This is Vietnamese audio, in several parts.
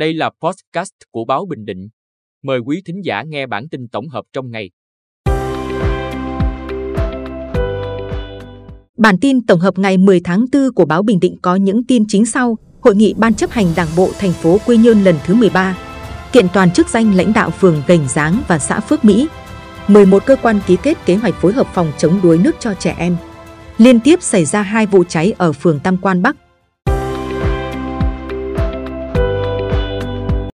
Đây là podcast của báo Bình Định. Mời quý thính giả nghe bản tin tổng hợp trong ngày. Bản tin tổng hợp ngày 10 tháng 4 của báo Bình Định có những tin chính sau. Hội nghị Ban chấp hành Đảng bộ thành phố Quy Nhơn lần thứ 13. Kiện toàn chức danh lãnh đạo phường Gành Giáng và xã Phước Mỹ. 11 cơ quan ký kết kế hoạch phối hợp phòng chống đuối nước cho trẻ em. Liên tiếp xảy ra hai vụ cháy ở phường Tam Quan Bắc.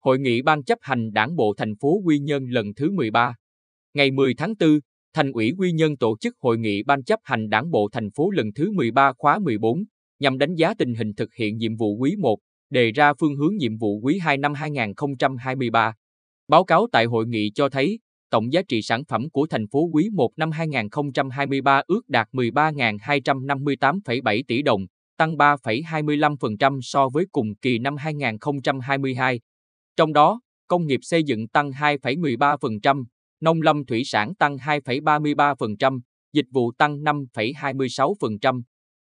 Hội nghị Ban chấp hành Đảng bộ thành phố Quy Nhơn lần thứ 13. Ngày 10 tháng 4, Thành ủy Quy Nhơn tổ chức hội nghị Ban chấp hành Đảng bộ thành phố lần thứ 13 khóa 14 nhằm đánh giá tình hình thực hiện nhiệm vụ quý 1, đề ra phương hướng nhiệm vụ quý 2 năm 2023. Báo cáo tại hội nghị cho thấy, tổng giá trị sản phẩm của thành phố quý 1 năm 2023 ước đạt 13.258,7 tỷ đồng, tăng 3,25% so với cùng kỳ năm 2022. Trong đó, công nghiệp xây dựng tăng 2,13%, nông lâm thủy sản tăng 2,33%, dịch vụ tăng 5,26%.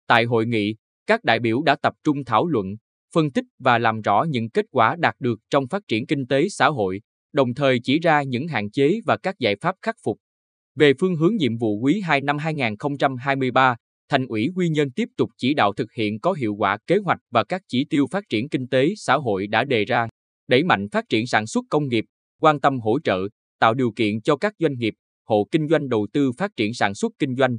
Tại hội nghị, các đại biểu đã tập trung thảo luận, phân tích và làm rõ những kết quả đạt được trong phát triển kinh tế xã hội, đồng thời chỉ ra những hạn chế và các giải pháp khắc phục. Về phương hướng nhiệm vụ quý 2 năm 2023, Thành ủy Quy Nhơn tiếp tục chỉ đạo thực hiện có hiệu quả kế hoạch và các chỉ tiêu phát triển kinh tế xã hội đã đề ra, đẩy mạnh phát triển sản xuất công nghiệp, quan tâm hỗ trợ, tạo điều kiện cho các doanh nghiệp, hộ kinh doanh đầu tư phát triển sản xuất kinh doanh.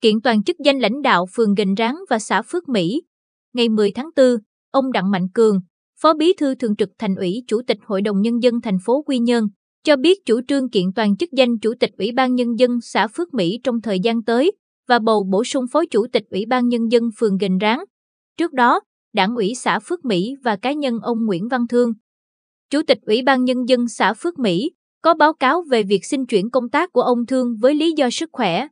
Kiện toàn chức danh lãnh đạo phường Gành Ráng và xã Phước Mỹ. Ngày 10 tháng 4, ông Đặng Mạnh Cường, Phó Bí thư Thường trực Thành ủy Chủ tịch Hội đồng Nhân dân thành phố Quy Nhơn, cho biết chủ trương kiện toàn chức danh Chủ tịch Ủy ban Nhân dân xã Phước Mỹ trong thời gian tới và bầu bổ sung Phó Chủ tịch Ủy ban Nhân dân phường Gành Ráng. Trước đó, Đảng ủy xã Phước Mỹ và cá nhân ông Nguyễn Văn Thương, Chủ tịch Ủy ban Nhân dân xã Phước Mỹ, có báo cáo về việc xin chuyển công tác của ông Thương với lý do sức khỏe.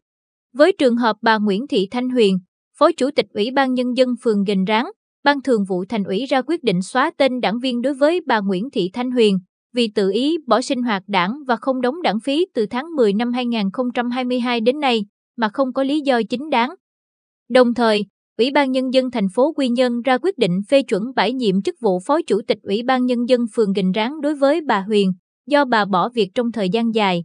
Với trường hợp bà Nguyễn Thị Thanh Huyền, Phó Chủ tịch Ủy ban Nhân dân phường Gành Ráng, Ban Thường vụ Thành ủy ra quyết định xóa tên đảng viên đối với bà Nguyễn Thị Thanh Huyền vì tự ý bỏ sinh hoạt đảng và không đóng đảng phí từ tháng 10 năm 2022 đến nay mà không có lý do chính đáng. Đồng thời, Ủy ban Nhân dân thành phố Quy Nhơn ra quyết định phê chuẩn bãi nhiệm chức vụ Phó Chủ tịch Ủy ban Nhân dân phường Gành Ráng đối với bà Huyền, do bà bỏ việc trong thời gian dài.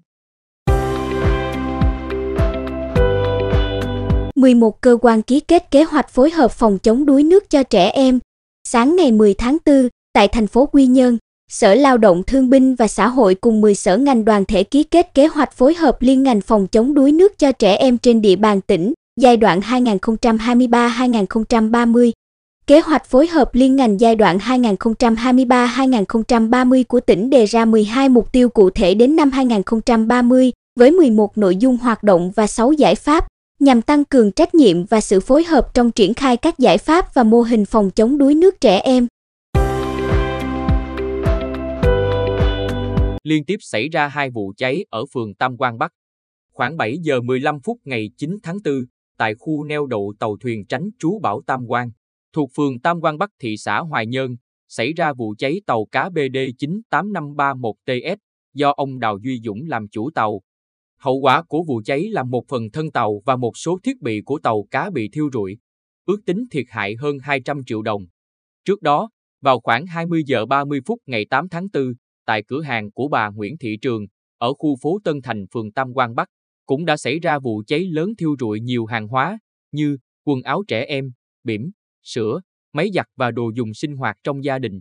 11 cơ quan ký kết kế hoạch phối hợp phòng chống đuối nước cho trẻ em. Sáng ngày 10 tháng 4, tại thành phố Quy Nhơn, Sở Lao động Thương binh và Xã hội cùng 10 sở ngành đoàn thể ký kết kế hoạch phối hợp liên ngành phòng chống đuối nước cho trẻ em trên địa bàn tỉnh giai đoạn 2023-2030. Kế hoạch phối hợp liên ngành giai đoạn 2023-2030 của tỉnh đề ra 12 mục tiêu cụ thể đến năm 2030 với 11 nội dung hoạt động và 6 giải pháp nhằm tăng cường trách nhiệm và sự phối hợp trong triển khai các giải pháp và mô hình phòng chống đuối nước trẻ em. Liên tiếp xảy ra hai vụ cháy ở phường Tam Quan Bắc. Khoảng 7 giờ 15 phút ngày 9 tháng 4, tại khu neo đậu tàu thuyền tránh trú bão Tam Quan, thuộc phường Tam Quan Bắc thị xã Hoài Nhơn, xảy ra vụ cháy tàu cá BD 98531TS do ông Đào Duy Dũng làm chủ tàu. Hậu quả của vụ cháy là một phần thân tàu và một số thiết bị của tàu cá bị thiêu rụi, ước tính thiệt hại hơn 200 triệu đồng. Trước đó, vào khoảng 20 giờ 30 phút ngày 8 tháng 4, tại cửa hàng của bà Nguyễn Thị Trường, ở khu phố Tân Thành phường Tam Quan Bắc, cũng đã xảy ra vụ cháy lớn thiêu rụi nhiều hàng hóa như quần áo trẻ em, bỉm, sữa, máy giặt và đồ dùng sinh hoạt trong gia đình.